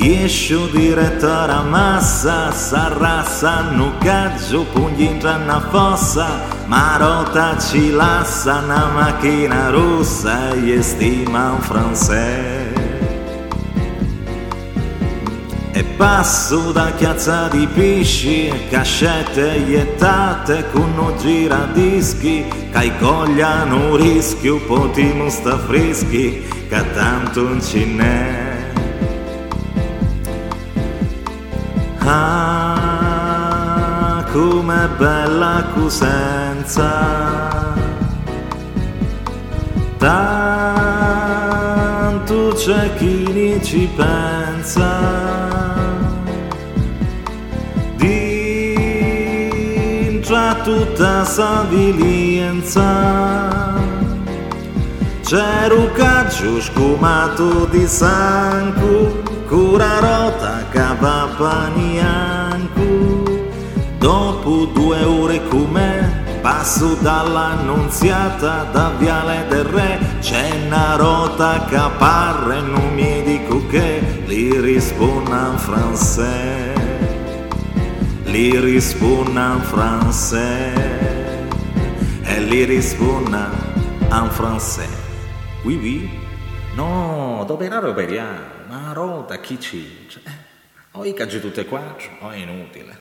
Riesco diretta a massa, s'arrassa, nucaggio, pugni in una fossa, marota ci lassa, una macchina rossa e stima un francese. E passo da chiazza di pisci, cascette iettate con un giradischi, che cogliano rischio, potimo sta freschi, che tanto non ce n'è. Ah, com'è bella Cosenza, tanto c'è chi ci pensa. Dintra tutta savilienza c'è caggio scumato di sangue, cura rota cavapa nianco. Dopo due ore come passo dall'annunziata da Viale del Re, c'è una rota che parla e non mi dico che li in francese. Li in francese e li risponde in francese. Oui, oui. No, dove era Roberiano? Ma rota, chi ci? Cioè, o i caggi tutte e quattro, o è inutile.